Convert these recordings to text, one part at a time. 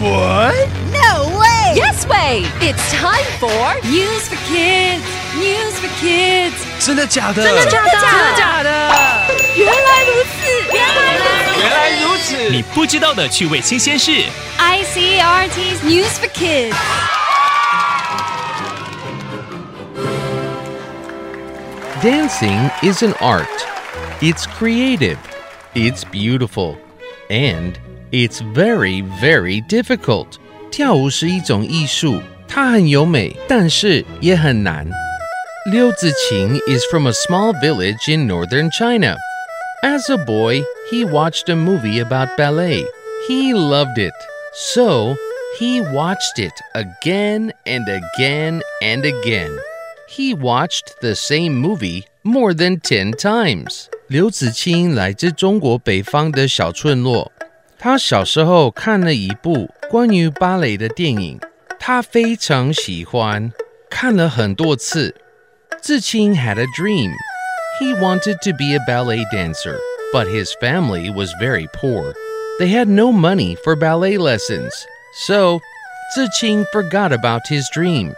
What? No way! Yes way! It's time for News for Kids. News for Kids. 真的假的？真的假的？真的假的？原来如此，原来如此。原来如此！你不知道的趣味新鲜事。 ICRT's News for Kids. Dancing is an art. It's creative, it's beautiful, and it's very, very difficult. 跳舞是一种艺术，它很优美，但是也很难。Liu Ziqing is from a small village in northern China. As a boy, he watched a movie about ballet. He loved it. So, he watched it again and again and again. He watched the same movie more than 10 times. 刘子清来自中国北方的小村落。 他小时候看了一部关于芭蕾的电影，他非常喜欢，看了很多次。志清 had a dream. He wanted to be a ballet dancer, but his family was very poor. They had no money for ballet lessons, so 自清 forgot about his dream.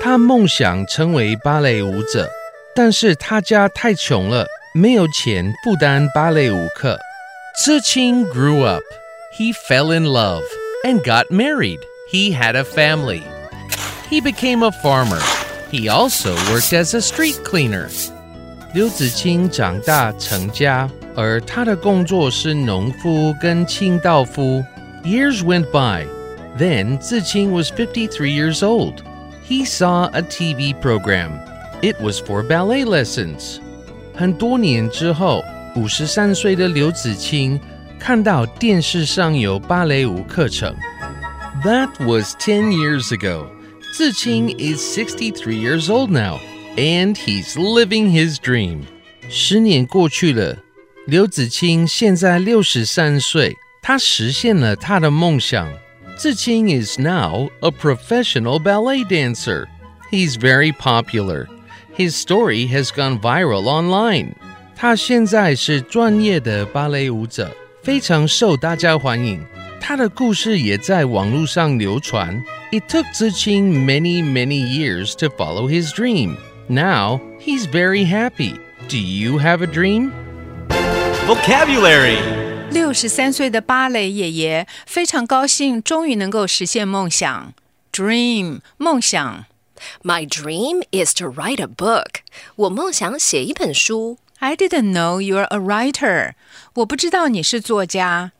他梦想成为芭蕾舞者，但是他家太穷了，没有钱负担芭蕾舞课。Ziqing grew up. He fell in love and got married. He had a family. He became a farmer. He also worked as a street cleaner. 刘子清长大成家，而他的工作是农夫跟清道夫。Years went by. Then Ziqing was 53 years old. He saw a TV program. It was for ballet lessons. 很多年之后。五十三岁的刘子清看到电视上有芭蕾舞课程。That was 10 years ago. Ziqing is 63 years old now, and he's living his dream. 十年过去了，刘子清现在六十三岁，他实现了他的梦想。Ziqing is now a professional ballet dancer. He's very popular. His story has gone viral online. 他现在是专业的芭蕾舞者，非常受大家欢迎。他的故事也在网络上流传。It took Ziqing many, many years to follow his dream. Now he's very happy. Do you have a dream? Vocabulary 六十三岁的芭蕾爷爷非常高兴，终于能够实现梦想。Dream 梦想。 My dream is to write a book. 我梦想写一本书。 I didn't know you're a writer. 我不知道你是作家。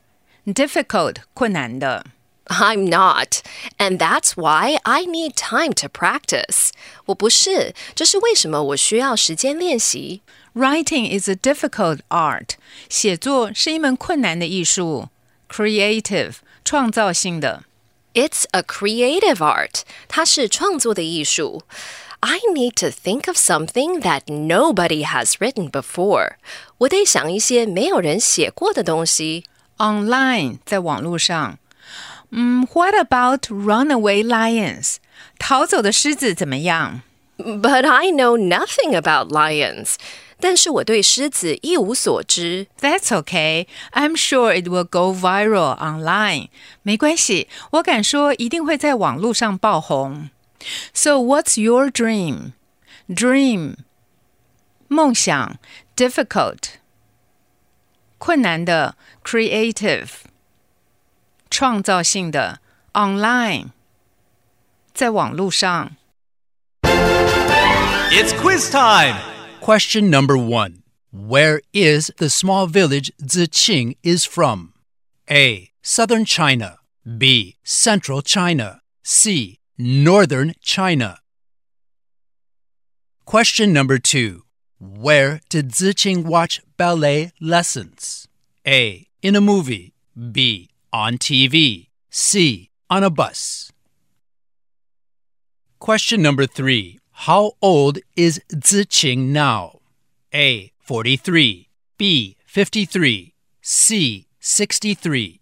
Difficult 困难的。 I'm not, and that's why I need time to practice. 我不是，这是为什么我需要时间练习。 Writing is a difficult art. 写作是一门困难的艺术。Creative 创造性的。 It's a creative art. 它是创作的艺术。 I need to think of something that nobody has written before. 我得想一些没有人写过的东西。 Online 在网络上。嗯，What about runaway lions？逃走的狮子怎么样 But I know nothing about lions. 但是我对狮子一无所知。 ？That's okay. I'm sure it will go viral online. 没关系，我敢说一定会在网络上爆红。 So what's your dream? Dream 梦想，difficult 困难的，creative 创造性的，online 在网络上。 It's quiz time! Question number one Where is the small village Ziqing is from? A. Southern China. B. Central China. C. Northern China. Question number two Where did Ziqing watch ballet lessons? A. In a movie. B. On TV. C. On a bus. Question number three How old is Ziqing now? A. 43. B. 53. C. 63.